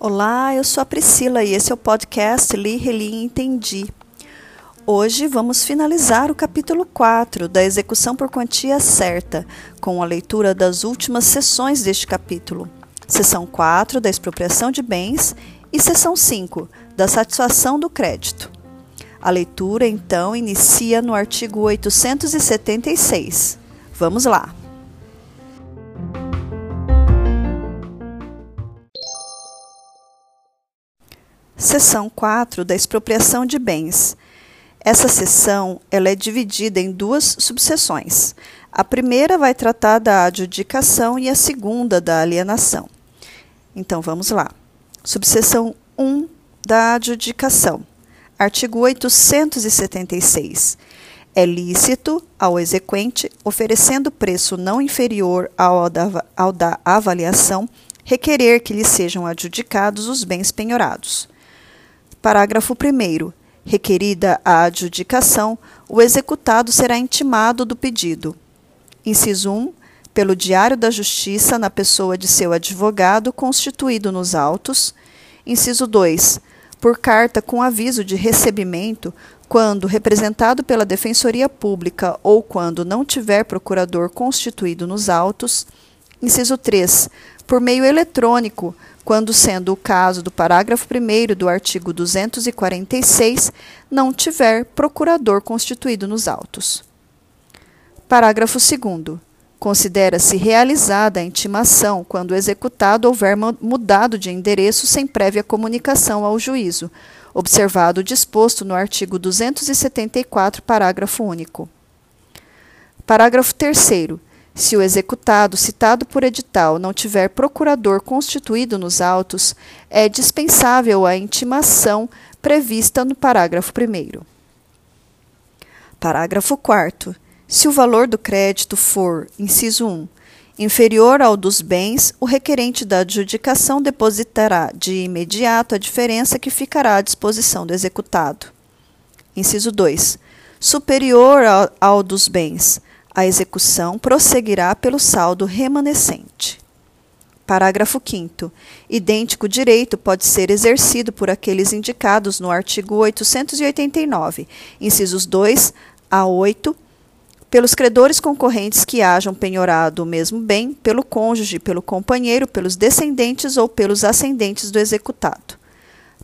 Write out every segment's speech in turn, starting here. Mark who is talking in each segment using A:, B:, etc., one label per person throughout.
A: Olá, eu sou a Priscila e esse é o podcast Li, Reli Entendi. Hoje vamos finalizar o capítulo 4 da execução por quantia certa, com a leitura das últimas sessões deste capítulo. Seção 4 da expropriação de bens e seção 5 da satisfação do crédito. A leitura então inicia no artigo 876. Vamos lá. Seção 4 da expropriação de bens. Essa seção ela é dividida em duas subseções. A primeira vai tratar da adjudicação e a segunda da alienação. Então vamos lá. Subseção 1 da adjudicação. Artigo 876. É lícito ao exequente, oferecendo preço não inferior ao da, ao da avaliação, requerer que lhe sejam adjudicados os bens penhorados. Parágrafo 1. Requerida a adjudicação, o executado será intimado do pedido. Inciso 1. Pelo Diário da Justiça, na pessoa de seu advogado constituído nos autos. Inciso 2. Por carta com aviso de recebimento, quando representado pela Defensoria Pública ou quando não tiver procurador constituído nos autos. Inciso 3. Por meio eletrônico, quando sendo o caso do parágrafo 1 do artigo 246, não tiver procurador constituído nos autos. Parágrafo 2. Considera-se realizada a intimação quando o executado houver mudado de endereço sem prévia comunicação ao juízo, observado o disposto no artigo 274, parágrafo único. Parágrafo 3. Se o executado citado por edital não tiver procurador constituído nos autos, é dispensável a intimação prevista no parágrafo 1. Parágrafo 4. Se o valor do crédito for, inciso 1, inferior ao dos bens, o requerente da adjudicação depositará de imediato a diferença que ficará à disposição do executado. Inciso 2. Superior ao, dos bens, a execução prosseguirá pelo saldo remanescente. Parágrafo 5. Idêntico direito pode ser exercido por aqueles indicados no artigo 889, incisos 2 a 8, pelos credores concorrentes que hajam penhorado o mesmo bem, pelo cônjuge, pelo companheiro, pelos descendentes ou pelos ascendentes do executado.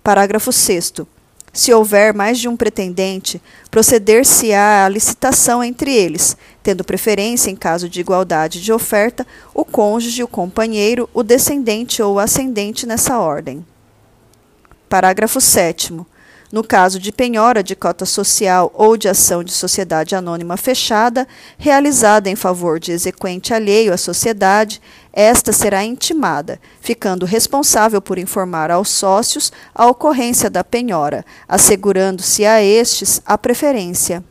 A: Parágrafo 6. Se houver mais de um pretendente, proceder-se-á à licitação entre eles, tendo preferência, em caso de igualdade de oferta, o cônjuge, o companheiro, o descendente ou o ascendente nessa ordem. Parágrafo 7. No caso de penhora de cota social ou de ação de sociedade anônima fechada, realizada em favor de exequente alheio à sociedade, esta será intimada, ficando responsável por informar aos sócios a ocorrência da penhora, assegurando-se a estes a preferência.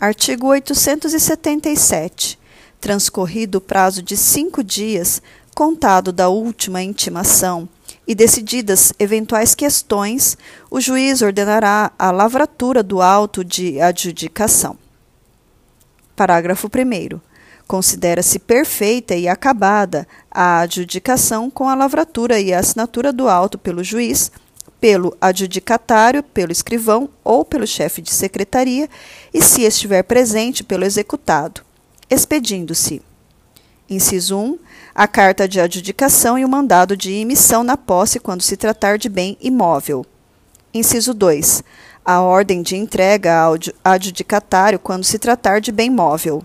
A: Artigo 877. Transcorrido o prazo de cinco dias, contado da última intimação, e decididas eventuais questões, o juiz ordenará a lavratura do auto de adjudicação. Parágrafo 1. Considera-se perfeita e acabada a adjudicação com a lavratura e a assinatura do auto pelo juiz, pelo adjudicatário, pelo escrivão ou pelo chefe de secretaria, e se estiver presente, pelo executado, expedindo-se. Inciso 1 a carta de adjudicação e o mandado de emissão na posse quando se tratar de bem imóvel. Inciso 2. A ordem de entrega ao adjudicatário quando se tratar de bem móvel.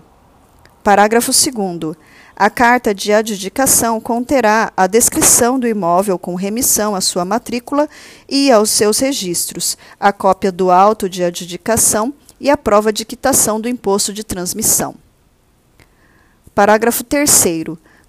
A: Parágrafo 2. A carta de adjudicação conterá a descrição do imóvel com remissão à sua matrícula e aos seus registros, a cópia do auto de adjudicação e a prova de quitação do imposto de transmissão. Parágrafo 3.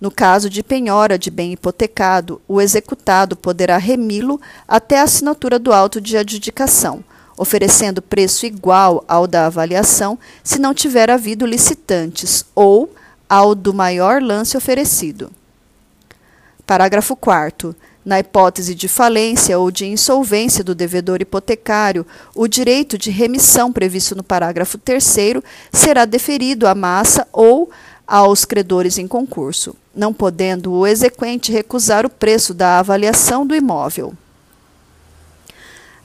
A: No caso de penhora de bem hipotecado, o executado poderá remi-lo até a assinatura do auto de adjudicação, oferecendo preço igual ao da avaliação, se não tiver havido licitantes, ou ao do maior lance oferecido. Parágrafo 4. Na hipótese de falência ou de insolvência do devedor hipotecário, o direito de remissão previsto no parágrafo 3 será deferido à massa ou aos credores em concurso, não podendo o exequente recusar o preço da avaliação do imóvel.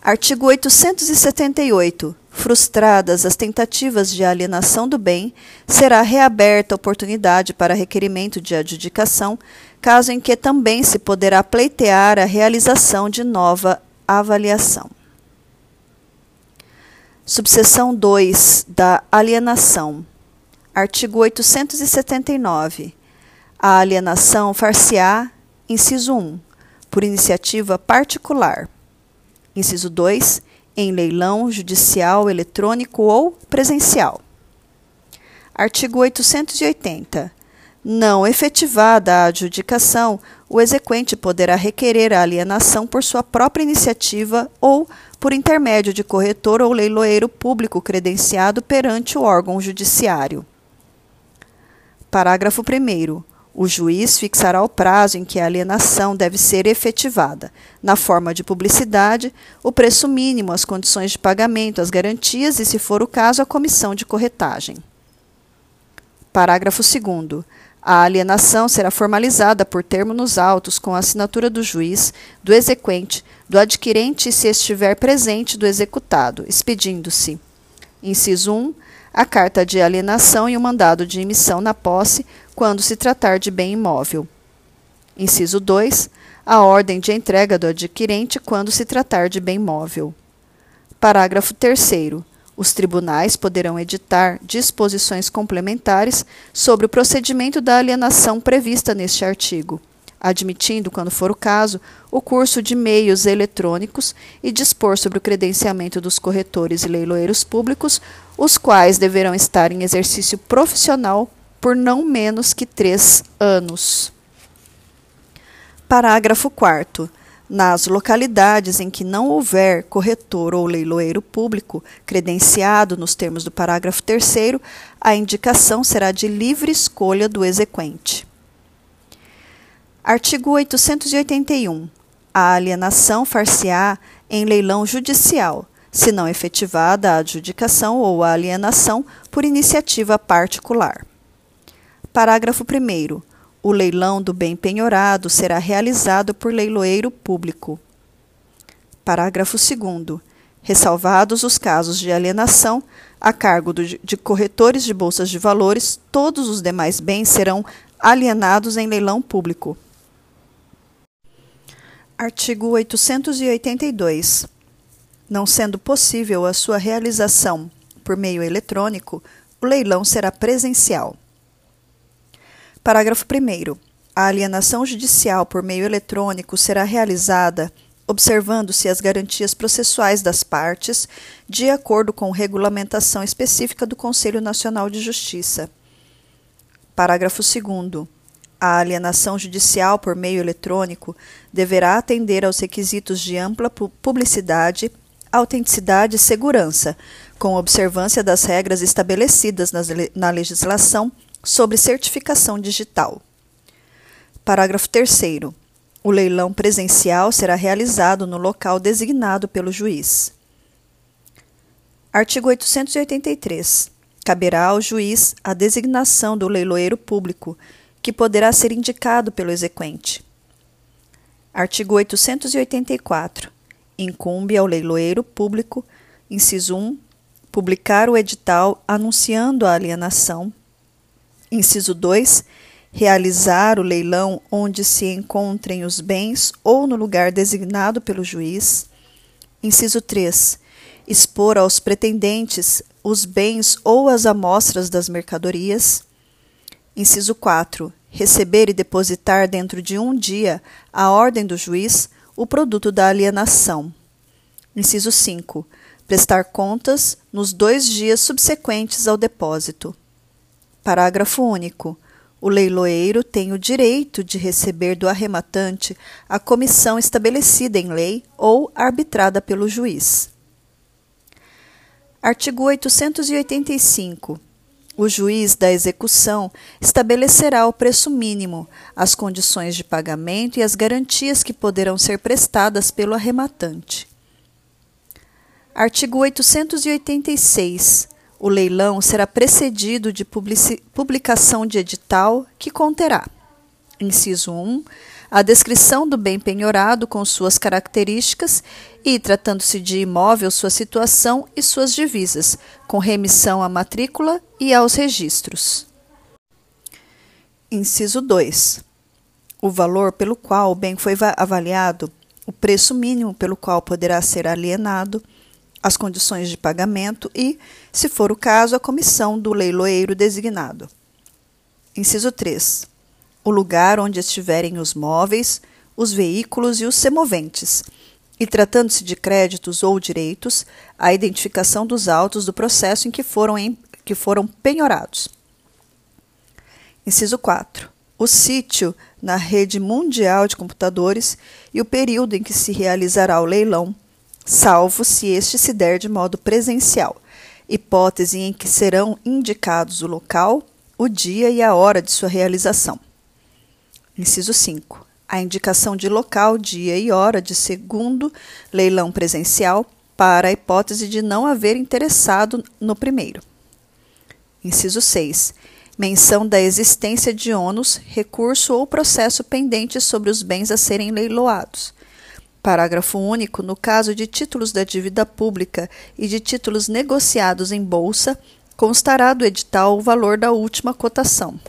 A: Artigo 878. Frustradas as tentativas de alienação do bem, será reaberta a oportunidade para requerimento de adjudicação, caso em que também se poderá pleitear a realização de nova avaliação. Subseção 2 da alienação. Artigo 879. A alienação far-se-á, inciso 1, por iniciativa particular. Inciso 2, em leilão judicial eletrônico ou presencial. Artigo 880. Não efetivada a adjudicação, o exequente poderá requerer a alienação por sua própria iniciativa ou por intermédio de corretor ou leiloeiro público credenciado perante o órgão judiciário. Parágrafo 1. O juiz fixará o prazo em que a alienação deve ser efetivada, na forma de publicidade, o preço mínimo, as condições de pagamento, as garantias e, se for o caso, a comissão de corretagem. Parágrafo 2. A alienação será formalizada por termo nos autos com a assinatura do juiz, do exequente, do adquirente e, se estiver presente, do executado, expedindo-se. Inciso 1 a carta de alienação e o mandado de emissão na posse, quando se tratar de bem imóvel. Inciso 2. A ordem de entrega do adquirente quando se tratar de bem móvel. Parágrafo 3. Os tribunais poderão editar disposições complementares sobre o procedimento da alienação prevista neste artigo admitindo, quando for o caso, o curso de meios eletrônicos e dispor sobre o credenciamento dos corretores e leiloeiros públicos, os quais deverão estar em exercício profissional por não menos que três anos. Parágrafo 4. Nas localidades em que não houver corretor ou leiloeiro público credenciado nos termos do parágrafo 3, a indicação será de livre escolha do exequente. Artigo 881. A alienação far-se-á em leilão judicial, se não efetivada a adjudicação ou a alienação por iniciativa particular. Parágrafo 1. O leilão do bem penhorado será realizado por leiloeiro público. Parágrafo 2. Ressalvados os casos de alienação, a cargo de corretores de bolsas de valores, todos os demais bens serão alienados em leilão público. Artigo 882. Não sendo possível a sua realização por meio eletrônico, o leilão será presencial. Parágrafo 1. A alienação judicial por meio eletrônico será realizada observando-se as garantias processuais das partes, de acordo com regulamentação específica do Conselho Nacional de Justiça. Parágrafo 2 a alienação judicial por meio eletrônico deverá atender aos requisitos de ampla publicidade, autenticidade e segurança, com observância das regras estabelecidas na legislação sobre certificação digital. Parágrafo 3. O leilão presencial será realizado no local designado pelo juiz. Artigo 883. Caberá ao juiz a designação do leiloeiro público que poderá ser indicado pelo exequente. Artigo 884. Incumbe ao leiloeiro público, inciso 1, publicar o edital anunciando a alienação. Inciso 2, realizar o leilão onde se encontrem os bens ou no lugar designado pelo juiz. Inciso 3, expor aos pretendentes os bens ou as amostras das mercadorias. Inciso 4. Receber e depositar dentro de um dia, a ordem do juiz, o produto da alienação. Inciso 5. Prestar contas nos dois dias subsequentes ao depósito. Parágrafo único. O leiloeiro tem o direito de receber do arrematante a comissão estabelecida em lei ou arbitrada pelo juiz. Artigo 885. o juiz da execução estabelecerá o preço mínimo, as condições de pagamento e as garantias que poderão ser prestadas pelo arrematante. Artigo 886. O leilão será precedido de publicação de edital que conterá: inciso 1 a descrição do bem penhorado com suas características e, tratando-se de imóvel, sua situação e suas divisas, com remissão à matrícula e aos registros. Inciso 2. O valor pelo qual o bem foi avaliado, o preço mínimo pelo qual poderá ser alienado, as condições de pagamento e, se for o caso, a comissão do leiloeiro designado. Inciso 3 o lugar onde estiverem os móveis, os veículos e os semoventes, e tratando-se de créditos ou direitos, a identificação dos autos do processo em que foram, em, que foram penhorados. Inciso 4. O sítio na rede mundial de computadores e o período em que se realizará o leilão, salvo se este se der de modo presencial, hipótese em que serão indicados o local, o dia e a hora de sua realização. Inciso 5. A indicação de local, dia e hora de segundo leilão presencial para a hipótese de não haver interessado no primeiro. Inciso 6. Menção da existência de ônus, recurso ou processo pendente sobre os bens a serem leiloados. Parágrafo único. No caso de títulos da dívida pública e de títulos negociados em bolsa, constará do edital o valor da última cotação.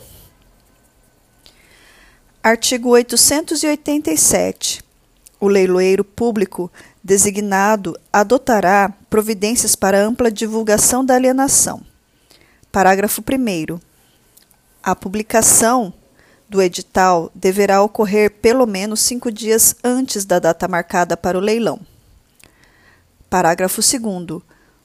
A: Artigo 887. O leiloeiro público designado adotará providências para ampla divulgação da alienação. Parágrafo 1. A publicação do edital deverá ocorrer pelo menos cinco dias antes da data marcada para o leilão. Parágrafo 2.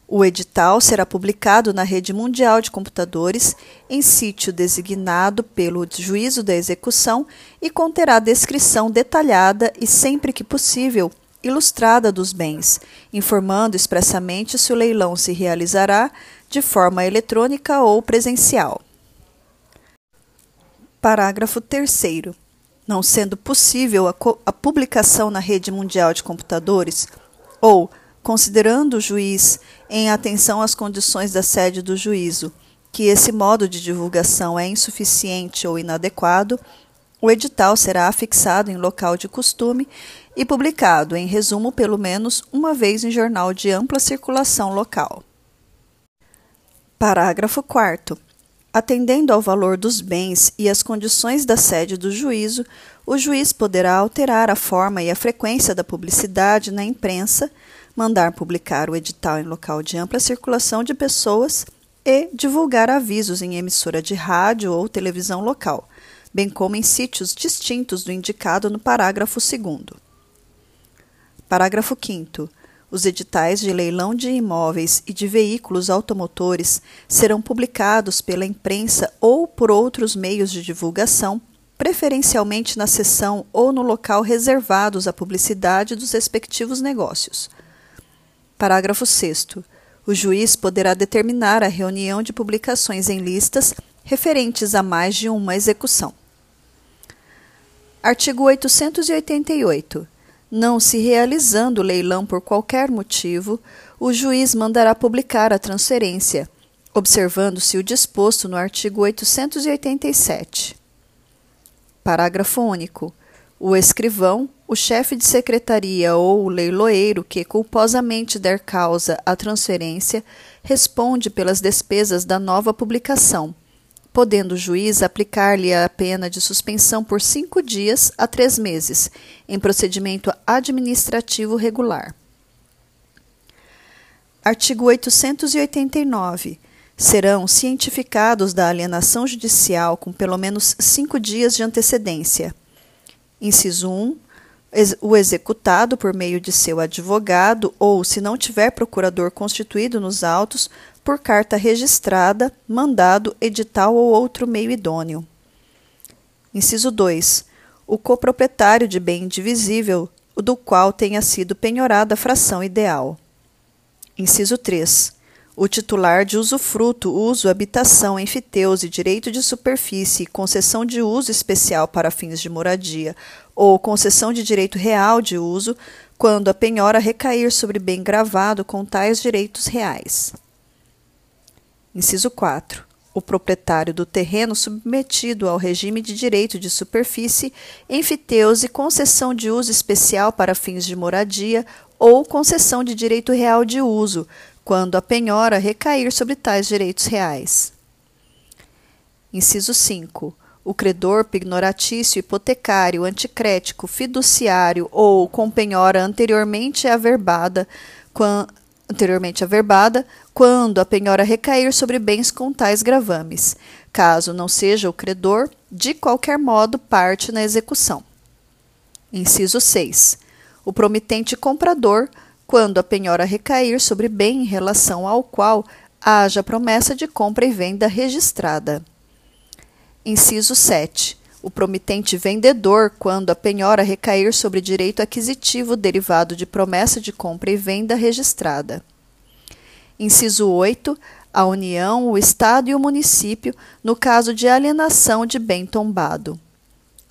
A: O edital será publicado na rede mundial de computadores em sítio designado pelo juízo da execução e conterá descrição detalhada e, sempre que possível, ilustrada dos bens, informando expressamente se o leilão se realizará de forma eletrônica ou presencial. Parágrafo 3. Não sendo possível a, a publicação na rede mundial de computadores ou considerando o juiz, em atenção às condições da sede do juízo, que esse modo de divulgação é insuficiente ou inadequado, o edital será afixado em local de costume e publicado, em resumo, pelo menos uma vez em jornal de ampla circulação local. Parágrafo 4. Atendendo ao valor dos bens e às condições da sede do juízo, o juiz poderá alterar a forma e a frequência da publicidade na imprensa mandar publicar o edital em local de ampla circulação de pessoas e divulgar avisos em emissora de rádio ou televisão local, bem como em sítios distintos do indicado no parágrafo 2. Parágrafo 5. Os editais de leilão de imóveis e de veículos automotores serão publicados pela imprensa ou por outros meios de divulgação, preferencialmente na seção ou no local reservados à publicidade dos respectivos negócios Parágrafo 6. O juiz poderá determinar a reunião de publicações em listas referentes a mais de uma execução. Artigo 888. Não se realizando o leilão por qualquer motivo, o juiz mandará publicar a transferência, observando-se o disposto no artigo 887. Parágrafo único. O escrivão, o chefe de secretaria ou o leiloeiro que culposamente der causa à transferência responde pelas despesas da nova publicação, podendo o juiz aplicar-lhe a pena de suspensão por cinco dias a três meses, em procedimento administrativo regular. Artigo 889. Serão cientificados da alienação judicial com pelo menos cinco dias de antecedência Inciso 1. O executado, por meio de seu advogado, ou, se não tiver procurador constituído nos autos, por carta registrada, mandado, edital ou outro meio idôneo. Inciso 2. O coproprietário de bem indivisível, do qual tenha sido penhorada a fração ideal. Inciso 3. o titular de usufruto, uso, habitação, enfiteuse, direito de superfície, concessão de uso especial para fins de moradia ou concessão de direito real de uso, quando a penhora recair sobre bem gravado com tais direitos reais. Inciso 4. O proprietário do terreno submetido ao regime de direito de superfície, enfiteuse, concessão de uso especial para fins de moradia ou concessão de direito real de uso, quando a penhora recair sobre tais direitos reais. Inciso 5. O credor pignoratício, hipotecário, anticrético, fiduciário ou com penhora anteriormente averbada, anteriormente averbada, quando a penhora recair sobre bens com tais gravames, caso não seja o credor, de qualquer modo, parte na execução. Inciso 6. O promitente comprador quando a penhora recair sobre bem em relação ao qual haja promessa de compra e venda registrada. Inciso 7. O promitente vendedor, quando a penhora recair sobre direito aquisitivo derivado de promessa de compra e venda registrada. Inciso 8. A União, o Estado e o município, no caso de alienação de bem tombado.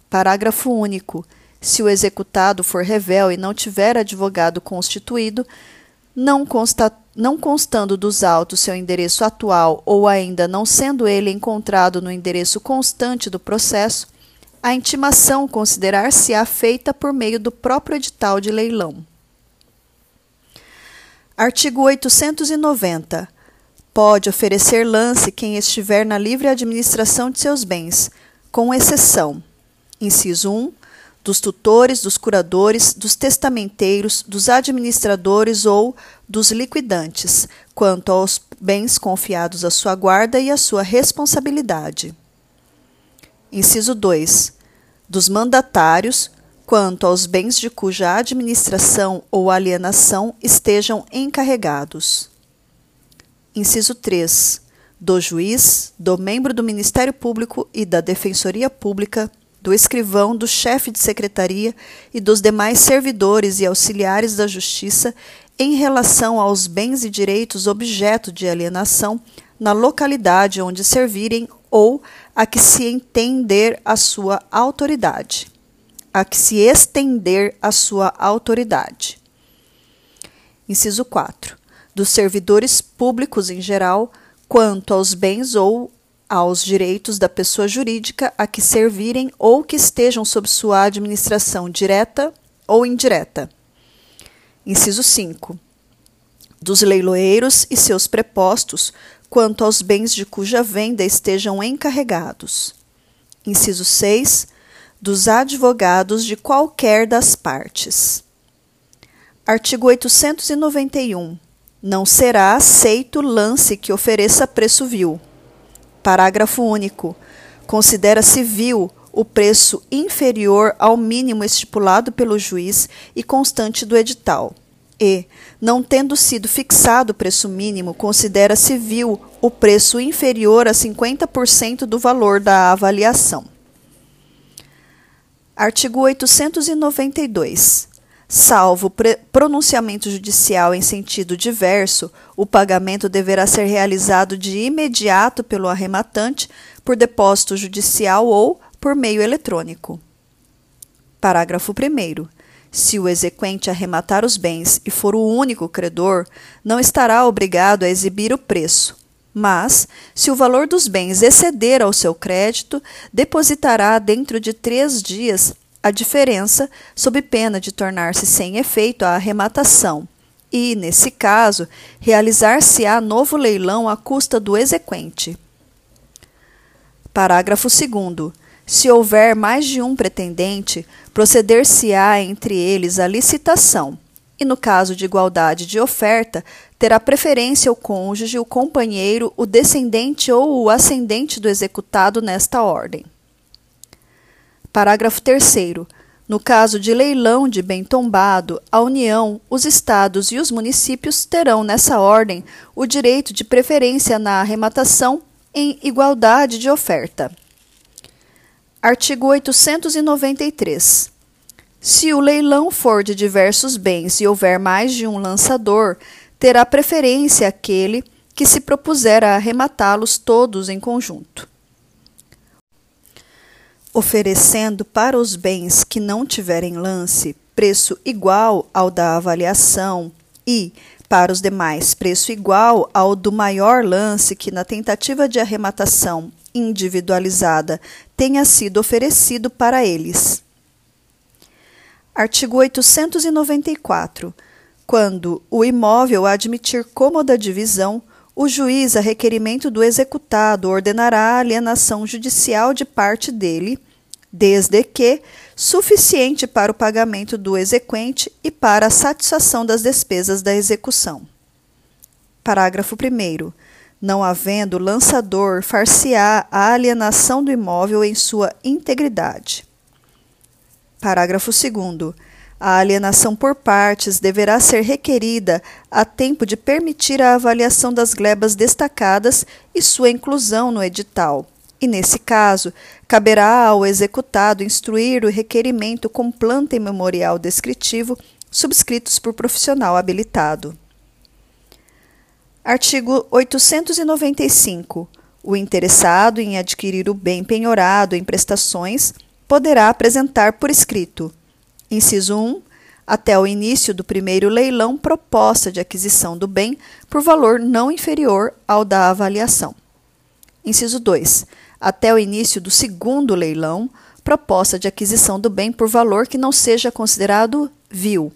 A: Parágrafo único. Se o executado for revel e não tiver advogado constituído, não, consta, não constando dos autos seu endereço atual ou ainda não sendo ele encontrado no endereço constante do processo, a intimação considerar-se-á feita por meio do próprio edital de leilão. Artigo 890. Pode oferecer lance quem estiver na livre administração de seus bens, com exceção: inciso 1 dos tutores, dos curadores, dos testamenteiros, dos administradores ou dos liquidantes, quanto aos bens confiados à sua guarda e à sua responsabilidade. Inciso 2. Dos mandatários, quanto aos bens de cuja administração ou alienação estejam encarregados. Inciso 3. Do juiz, do membro do Ministério Público e da Defensoria Pública do escrivão, do chefe de secretaria e dos demais servidores e auxiliares da Justiça em relação aos bens e direitos objeto de alienação na localidade onde servirem ou a que se entender a sua autoridade. A que se estender a sua autoridade. Inciso 4. Dos servidores públicos em geral, quanto aos bens ou aos direitos da pessoa jurídica a que servirem ou que estejam sob sua administração direta ou indireta. Inciso 5. Dos leiloeiros e seus prepostos, quanto aos bens de cuja venda estejam encarregados. Inciso 6. Dos advogados de qualquer das partes. Artigo 891. Não será aceito lance que ofereça preço vil Parágrafo único. Considera-se vil o preço inferior ao mínimo estipulado pelo juiz e constante do edital. E, não tendo sido fixado o preço mínimo, considera-se vil o preço inferior a 50% do valor da avaliação. Artigo 892 salvo pronunciamento judicial em sentido diverso, o pagamento deverá ser realizado de imediato pelo arrematante, por depósito judicial ou por meio eletrônico. Parágrafo 1. Se o exequente arrematar os bens e for o único credor, não estará obrigado a exibir o preço, mas, se o valor dos bens exceder ao seu crédito, depositará dentro de três dias a diferença sob pena de tornar-se sem efeito a arrematação. E, nesse caso, realizar-se-á novo leilão à custa do exequente. Parágrafo 2 se houver mais de um pretendente, proceder-se-á entre eles a licitação, e no caso de igualdade de oferta, terá preferência o cônjuge, o companheiro, o descendente ou o ascendente do executado nesta ordem. Parágrafo 3. No caso de leilão de bem tombado, a União, os estados e os municípios terão, nessa ordem, o direito de preferência na arrematação em igualdade de oferta. Artigo 893. Se o leilão for de diversos bens e houver mais de um lançador, terá preferência aquele que se propuser a arrematá-los todos em conjunto. Oferecendo para os bens que não tiverem lance preço igual ao da avaliação e, para os demais, preço igual ao do maior lance que, na tentativa de arrematação individualizada, tenha sido oferecido para eles. Artigo 894. Quando o imóvel admitir cômoda divisão, o juiz, a requerimento do executado, ordenará a alienação judicial de parte dele, desde que suficiente para o pagamento do exequente e para a satisfação das despesas da execução. Parágrafo 1. Não havendo lançador, far-se-á a alienação do imóvel em sua integridade. Parágrafo 2. A alienação por partes deverá ser requerida a tempo de permitir a avaliação das glebas destacadas e sua inclusão no edital e, nesse caso, caberá ao executado instruir o requerimento com planta e memorial descritivo subscritos por profissional habilitado. Artigo 895. O interessado em adquirir o bem penhorado em prestações poderá apresentar por escrito: inciso 1, até o início do primeiro leilão, proposta de aquisição do bem por valor não inferior ao da avaliação. Inciso 2 até o início do segundo leilão, proposta de aquisição do bem por valor que não seja considerado vil.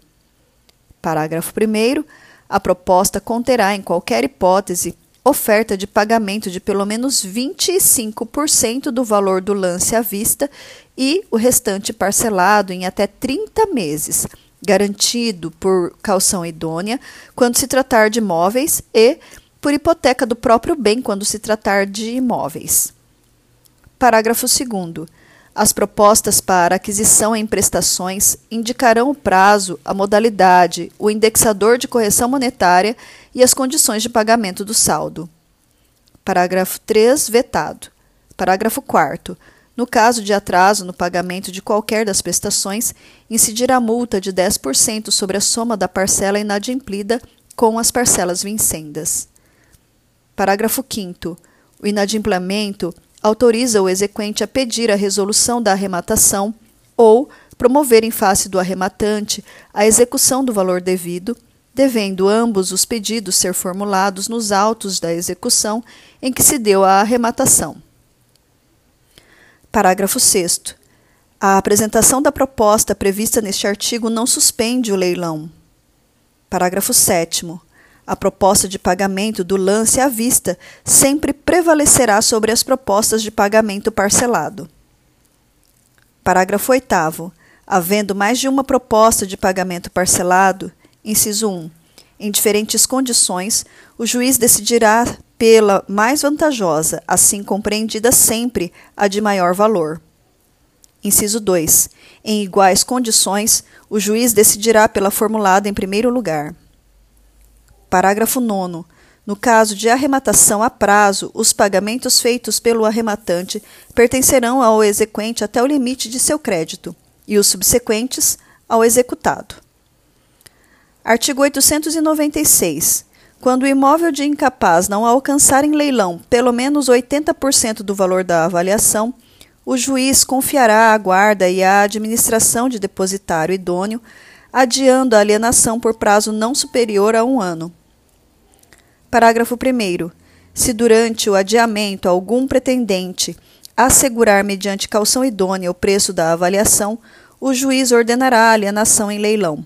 A: Parágrafo 1. A proposta conterá, em qualquer hipótese, oferta de pagamento de pelo menos 25% do valor do lance à vista e o restante parcelado em até 30 meses, garantido por calção idônea quando se tratar de imóveis e por hipoteca do próprio bem quando se tratar de imóveis. Parágrafo 2. As propostas para aquisição em prestações indicarão o prazo, a modalidade, o indexador de correção monetária e as condições de pagamento do saldo. Parágrafo 3. Vetado. Parágrafo 4. No caso de atraso no pagamento de qualquer das prestações, incidirá multa de 10% sobre a soma da parcela inadimplida com as parcelas vincendas. Parágrafo 5. O inadimplemento autoriza o exequente a pedir a resolução da arrematação ou promover em face do arrematante a execução do valor devido, devendo ambos os pedidos ser formulados nos autos da execução em que se deu a arrematação. Parágrafo 6. A apresentação da proposta prevista neste artigo não suspende o leilão. Parágrafo 7 a proposta de pagamento do lance à vista sempre prevalecerá sobre as propostas de pagamento parcelado. Parágrafo 8. Havendo mais de uma proposta de pagamento parcelado, inciso 1, em diferentes condições, o juiz decidirá pela mais vantajosa, assim compreendida sempre a de maior valor. Inciso 2. Em iguais condições, o juiz decidirá pela formulada em primeiro lugar. Parágrafo 9. No caso de arrematação a prazo, os pagamentos feitos pelo arrematante pertencerão ao exequente até o limite de seu crédito, e os subsequentes ao executado. Artigo 896. Quando o imóvel de incapaz não alcançar em leilão pelo menos 80% do valor da avaliação, o juiz confiará à guarda e à administração de depositário idôneo, adiando a alienação por prazo não superior a um ano Parágrafo 1. Se durante o adiamento algum pretendente assegurar mediante calção idônea o preço da avaliação, o juiz ordenará a alienação em leilão.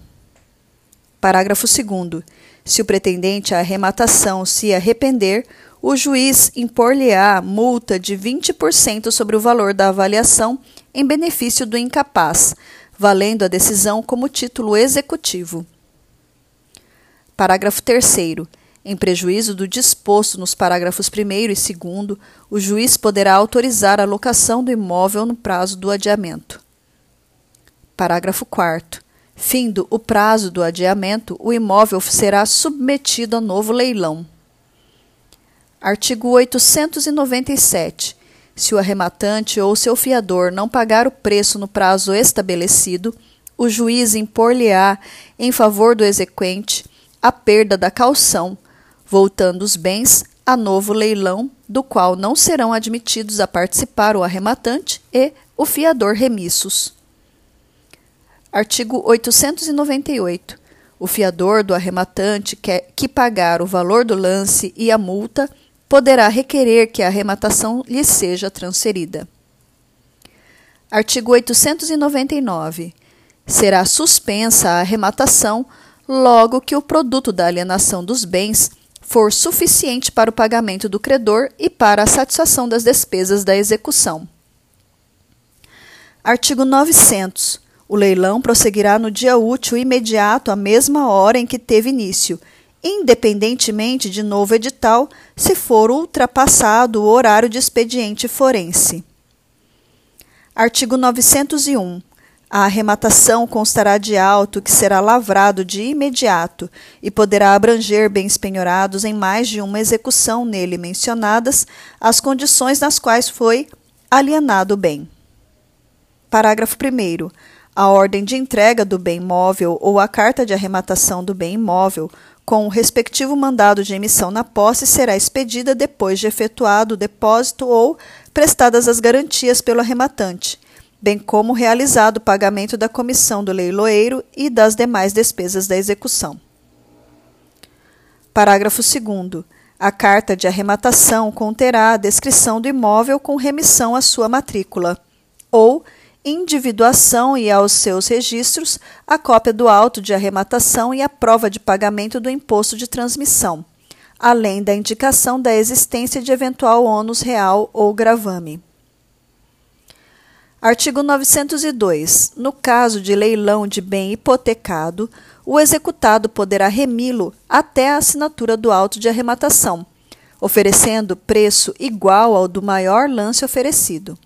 A: Parágrafo 2. Se o pretendente à arrematação se arrepender, o juiz impor-lhe-á multa de 20% sobre o valor da avaliação em benefício do incapaz, valendo a decisão como título executivo. Parágrafo 3. Em prejuízo do disposto nos parágrafos 1 e 2, o juiz poderá autorizar a locação do imóvel no prazo do adiamento. Parágrafo 4. Findo o prazo do adiamento, o imóvel será submetido a novo leilão. Artigo 897. Se o arrematante ou seu fiador não pagar o preço no prazo estabelecido, o juiz impor-lhe-á, em favor do exequente, a perda da calção voltando os bens a novo leilão, do qual não serão admitidos a participar o arrematante e o fiador remissos. Artigo 898. O fiador do arrematante que, que pagar o valor do lance e a multa poderá requerer que a arrematação lhe seja transferida. Artigo 899. Será suspensa a arrematação logo que o produto da alienação dos bens for suficiente para o pagamento do credor e para a satisfação das despesas da execução. Artigo 900. O leilão prosseguirá no dia útil imediato à mesma hora em que teve início, independentemente de novo edital, se for ultrapassado o horário de expediente forense. Artigo 901. A arrematação constará de auto que será lavrado de imediato e poderá abranger bens penhorados em mais de uma execução nele mencionadas as condições nas quais foi alienado o bem. Parágrafo 1 a ordem de entrega do bem móvel ou a carta de arrematação do bem imóvel, com o respectivo mandado de emissão na posse, será expedida depois de efetuado o depósito ou prestadas as garantias pelo arrematante, bem como realizado o pagamento da comissão do leiloeiro e das demais despesas da execução. Parágrafo 2. A carta de arrematação conterá a descrição do imóvel com remissão à sua matrícula, ou individuação e aos seus registros, a cópia do auto de arrematação e a prova de pagamento do imposto de transmissão, além da indicação da existência de eventual ônus real ou gravame. Artigo 902. No caso de leilão de bem hipotecado, o executado poderá remi-lo até a assinatura do auto de arrematação, oferecendo preço igual ao do maior lance oferecido.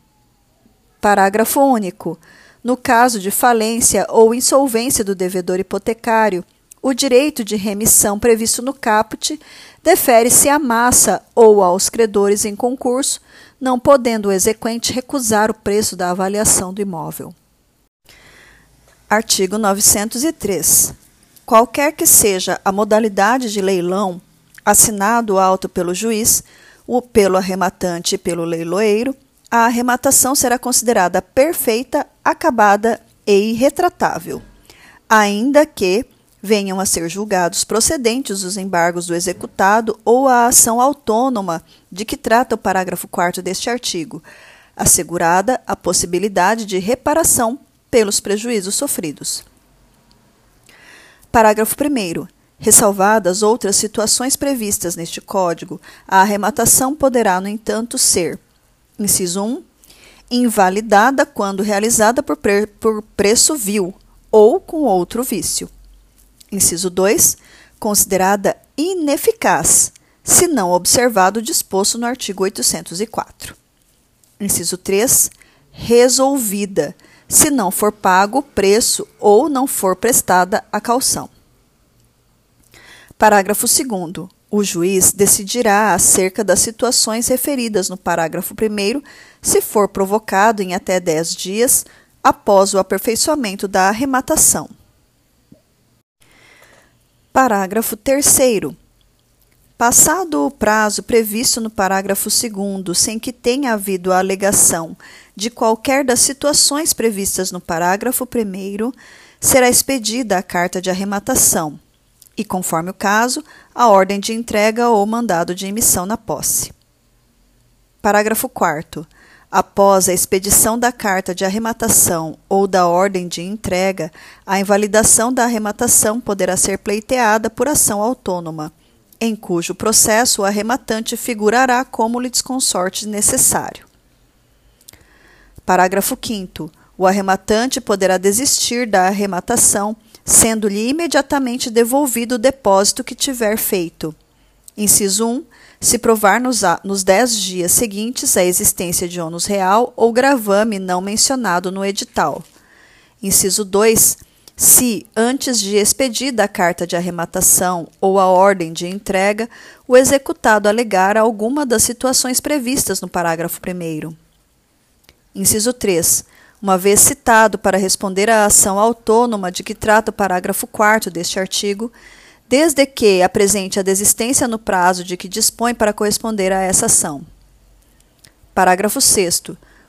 A: Parágrafo único. No caso de falência ou insolvência do devedor hipotecário, o direito de remissão previsto no caput defere-se à massa ou aos credores em concurso, não podendo o exequente recusar o preço da avaliação do imóvel. Artigo 903. Qualquer que seja a modalidade de leilão, assinado o auto pelo juiz, o pelo arrematante e pelo leiloeiro, a arrematação será considerada perfeita, acabada e irretratável, ainda que venham a ser julgados procedentes os embargos do executado ou a ação autônoma de que trata o parágrafo 4 deste artigo, assegurada a possibilidade de reparação pelos prejuízos sofridos. Parágrafo 1. Ressalvadas outras situações previstas neste Código, a arrematação poderá, no entanto, ser Inciso 1. Invalidada quando realizada por, pre por preço vil ou com outro vício. Inciso 2. Considerada ineficaz, se não observado o disposto no artigo 804. Inciso 3. Resolvida, se não for pago o preço ou não for prestada a calção. Parágrafo 2 o juiz decidirá acerca das situações referidas no parágrafo 1, se for provocado em até 10 dias após o aperfeiçoamento da arrematação. Parágrafo 3. Passado o prazo previsto no parágrafo 2, sem que tenha havido a alegação de qualquer das situações previstas no parágrafo 1, será expedida a carta de arrematação e, conforme o caso, a ordem de entrega ou mandado de emissão na posse. Parágrafo 4. Após a expedição da carta de arrematação ou da ordem de entrega, a invalidação da arrematação poderá ser pleiteada por ação autônoma, em cujo processo o arrematante figurará como litisconsorte necessário. Parágrafo 5. O arrematante poderá desistir da arrematação sendo-lhe imediatamente devolvido o depósito que tiver feito. Inciso 1. Se provar nos, nos dez dias seguintes a existência de ônus real ou gravame não mencionado no edital. Inciso 2. Se, antes de expedida a carta de arrematação ou a ordem de entrega, o executado alegar alguma das situações previstas no parágrafo 1. Inciso 3 uma vez citado para responder à ação autônoma de que trata o parágrafo 4 deste artigo, desde que apresente a desistência no prazo de que dispõe para corresponder a essa ação. Parágrafo 6.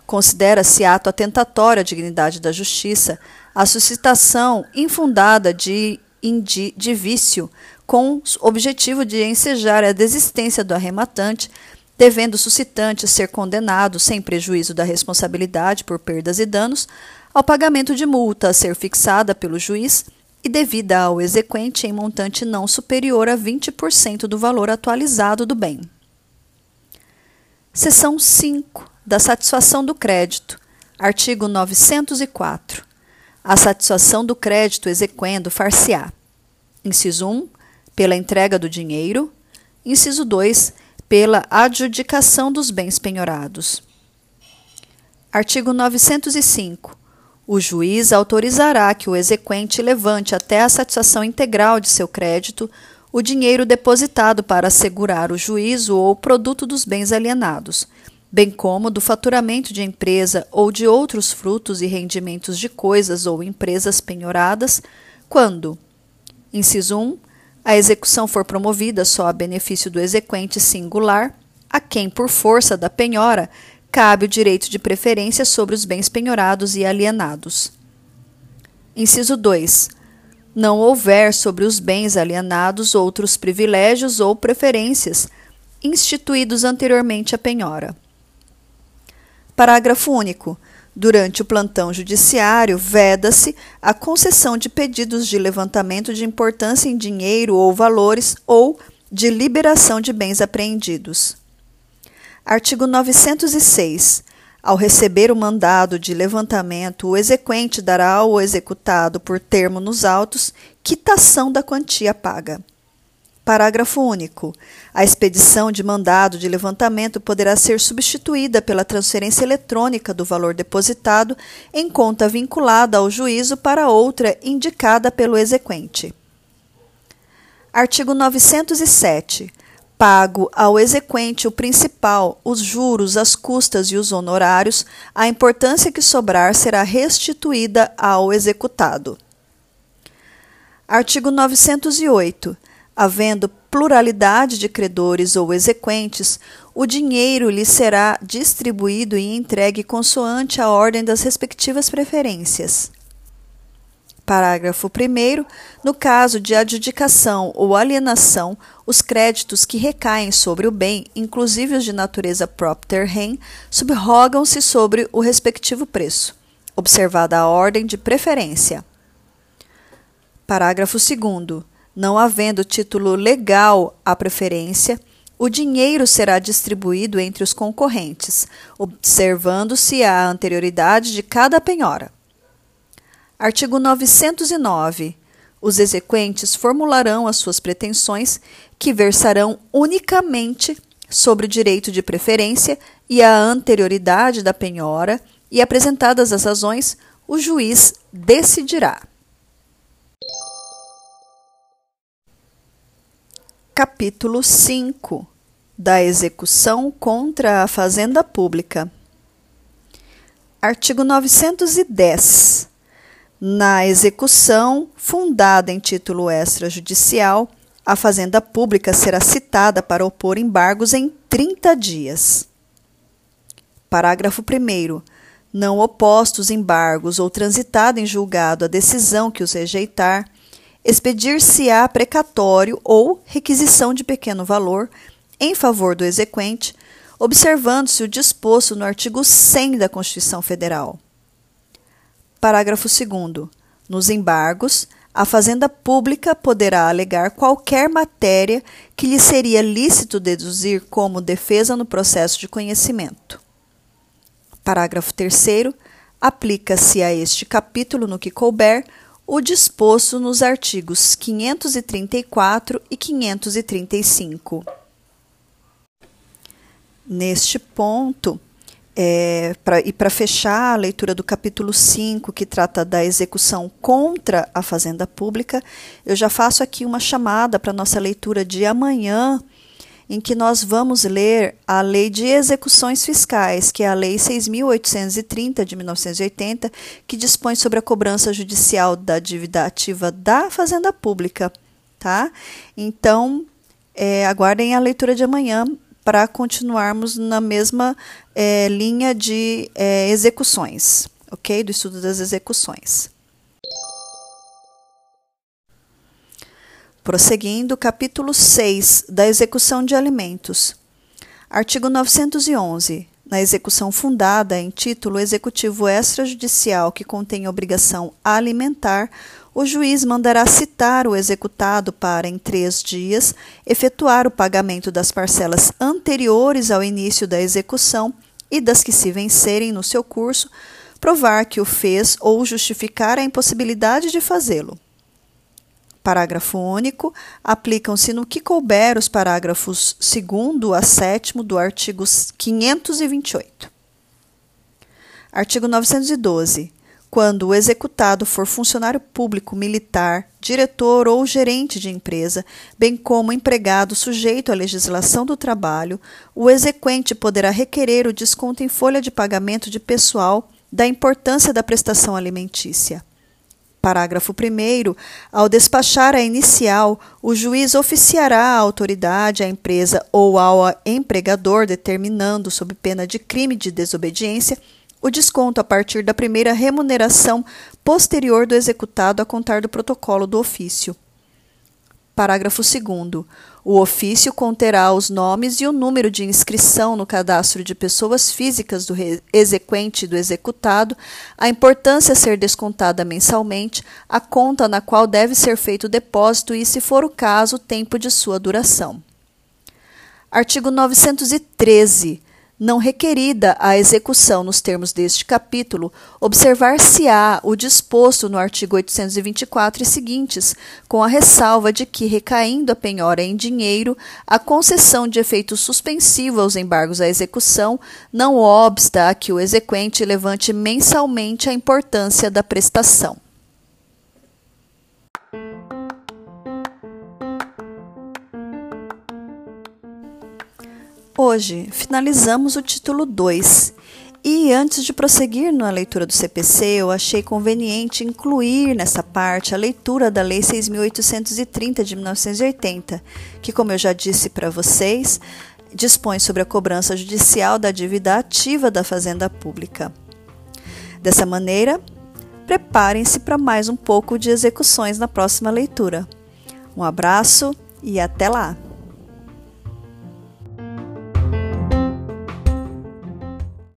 A: Considera-se ato atentatório à dignidade da justiça a suscitação infundada de, de vício com objetivo de ensejar a desistência do arrematante, devendo o suscitante ser condenado, sem prejuízo da responsabilidade por perdas e danos, ao pagamento de multa a ser fixada pelo juiz e devida ao exequente em montante não superior a 20% do valor atualizado do bem. Seção 5 da satisfação do crédito. Artigo 904. A satisfação do crédito exequendo far-se-á. Inciso 1, pela entrega do dinheiro. Inciso 2, pela adjudicação dos bens penhorados. Artigo 905. O juiz autorizará que o exequente levante até a satisfação integral de seu crédito o dinheiro depositado para assegurar o juízo ou produto dos bens alienados, bem como do faturamento de empresa ou de outros frutos e rendimentos de coisas ou empresas penhoradas, quando, inciso 1, a execução for promovida só a benefício do exequente singular, a quem, por força da penhora, cabe o direito de preferência sobre os bens penhorados e alienados. Inciso 2 não houver sobre os bens alienados outros privilégios ou preferências instituídos anteriormente à penhora. Parágrafo único. Durante o plantão judiciário, veda-se a concessão de pedidos de levantamento de importância em dinheiro ou valores ou de liberação de bens apreendidos. Artigo 906. Ao receber o mandado de levantamento, o exequente dará ao executado, por termo nos autos, quitação da quantia paga. Parágrafo único. A expedição de mandado de levantamento poderá ser substituída pela transferência eletrônica do valor depositado em conta vinculada ao juízo para outra indicada pelo exequente. Artigo 907 pago ao exequente o principal, os juros, as custas e os honorários, a importância que sobrar será restituída ao executado. Artigo 908. Havendo pluralidade de credores ou exequentes, o dinheiro lhe será distribuído e entregue consoante a ordem das respectivas preferências. Parágrafo 1. No caso de adjudicação ou alienação, os créditos que recaem sobre o bem, inclusive os de natureza propter rem, subrogam-se sobre o respectivo preço, observada a ordem de preferência. Parágrafo 2. Não havendo título legal à preferência, o dinheiro será distribuído entre os concorrentes, observando-se a anterioridade de cada penhora. Artigo 909. Os exequentes formularão as suas pretensões, que versarão unicamente sobre o direito de preferência e a anterioridade da penhora, e apresentadas as razões, o juiz decidirá. Capítulo 5 da execução contra a fazenda pública. Artigo 910 na execução, fundada em título extrajudicial, a Fazenda Pública será citada para opor embargos em 30 dias. Parágrafo 1. Não opostos embargos ou transitado em julgado a decisão que os rejeitar, expedir-se-á precatório ou requisição de pequeno valor em favor do exequente, observando-se o disposto no artigo 100 da Constituição Federal. Parágrafo 2. Nos embargos, a Fazenda Pública poderá alegar qualquer matéria que lhe seria lícito deduzir como defesa no processo de conhecimento. Parágrafo 3. Aplica-se a este capítulo, no que couber, o disposto nos artigos 534 e 535. Neste ponto, é, pra, e para fechar a leitura do capítulo 5, que trata da execução contra a fazenda pública, eu já faço aqui uma chamada para nossa leitura de amanhã, em que nós vamos ler a Lei de Execuções Fiscais, que é a Lei 6.830 de 1980, que dispõe sobre a cobrança judicial da dívida ativa da fazenda pública tá? Então, é, aguardem a leitura de amanhã para continuarmos na mesma é, linha de é, execuções, ok? Do estudo das execuções. Prosseguindo, capítulo 6 da execução de alimentos. Artigo 911. Na execução fundada em título executivo extrajudicial que contém obrigação alimentar, o juiz mandará citar o executado para, em três dias, efetuar o pagamento das parcelas anteriores ao início da execução e das que se vencerem no seu curso, provar que o fez ou justificar a impossibilidade de fazê-lo. Parágrafo único. Aplicam-se no que couber os parágrafos 2 a 7 do artigo 528. Artigo 912. Quando o executado for funcionário público, militar, diretor ou gerente de empresa, bem como empregado sujeito à legislação do trabalho, o exequente poderá requerer o desconto em folha de pagamento de pessoal da importância da prestação alimentícia. Parágrafo 1. Ao despachar a inicial, o juiz oficiará à autoridade, à empresa ou ao empregador, determinando, sob pena de crime de desobediência, o desconto a partir da primeira remuneração posterior do executado a contar do protocolo do ofício. Parágrafo 2. O ofício conterá os nomes e o número de inscrição no cadastro de pessoas físicas do exequente e do executado, a importância a ser descontada mensalmente, a conta na qual deve ser feito o depósito e, se for o caso, o tempo de sua duração. Artigo 913 não requerida a execução nos termos deste capítulo, observar-se-á o disposto no artigo 824 e seguintes, com a ressalva de que, recaindo a penhora em dinheiro, a concessão de efeito suspensivo aos embargos à execução não obsta a que o exequente levante mensalmente a importância da prestação. Hoje finalizamos o título 2 e antes de prosseguir na leitura do CPC, eu achei conveniente incluir nessa parte a leitura da Lei 6.830 de 1980, que, como eu já disse para vocês, dispõe sobre a cobrança judicial da dívida ativa da Fazenda Pública. Dessa maneira, preparem-se para mais um pouco de execuções na próxima leitura. Um abraço e até lá!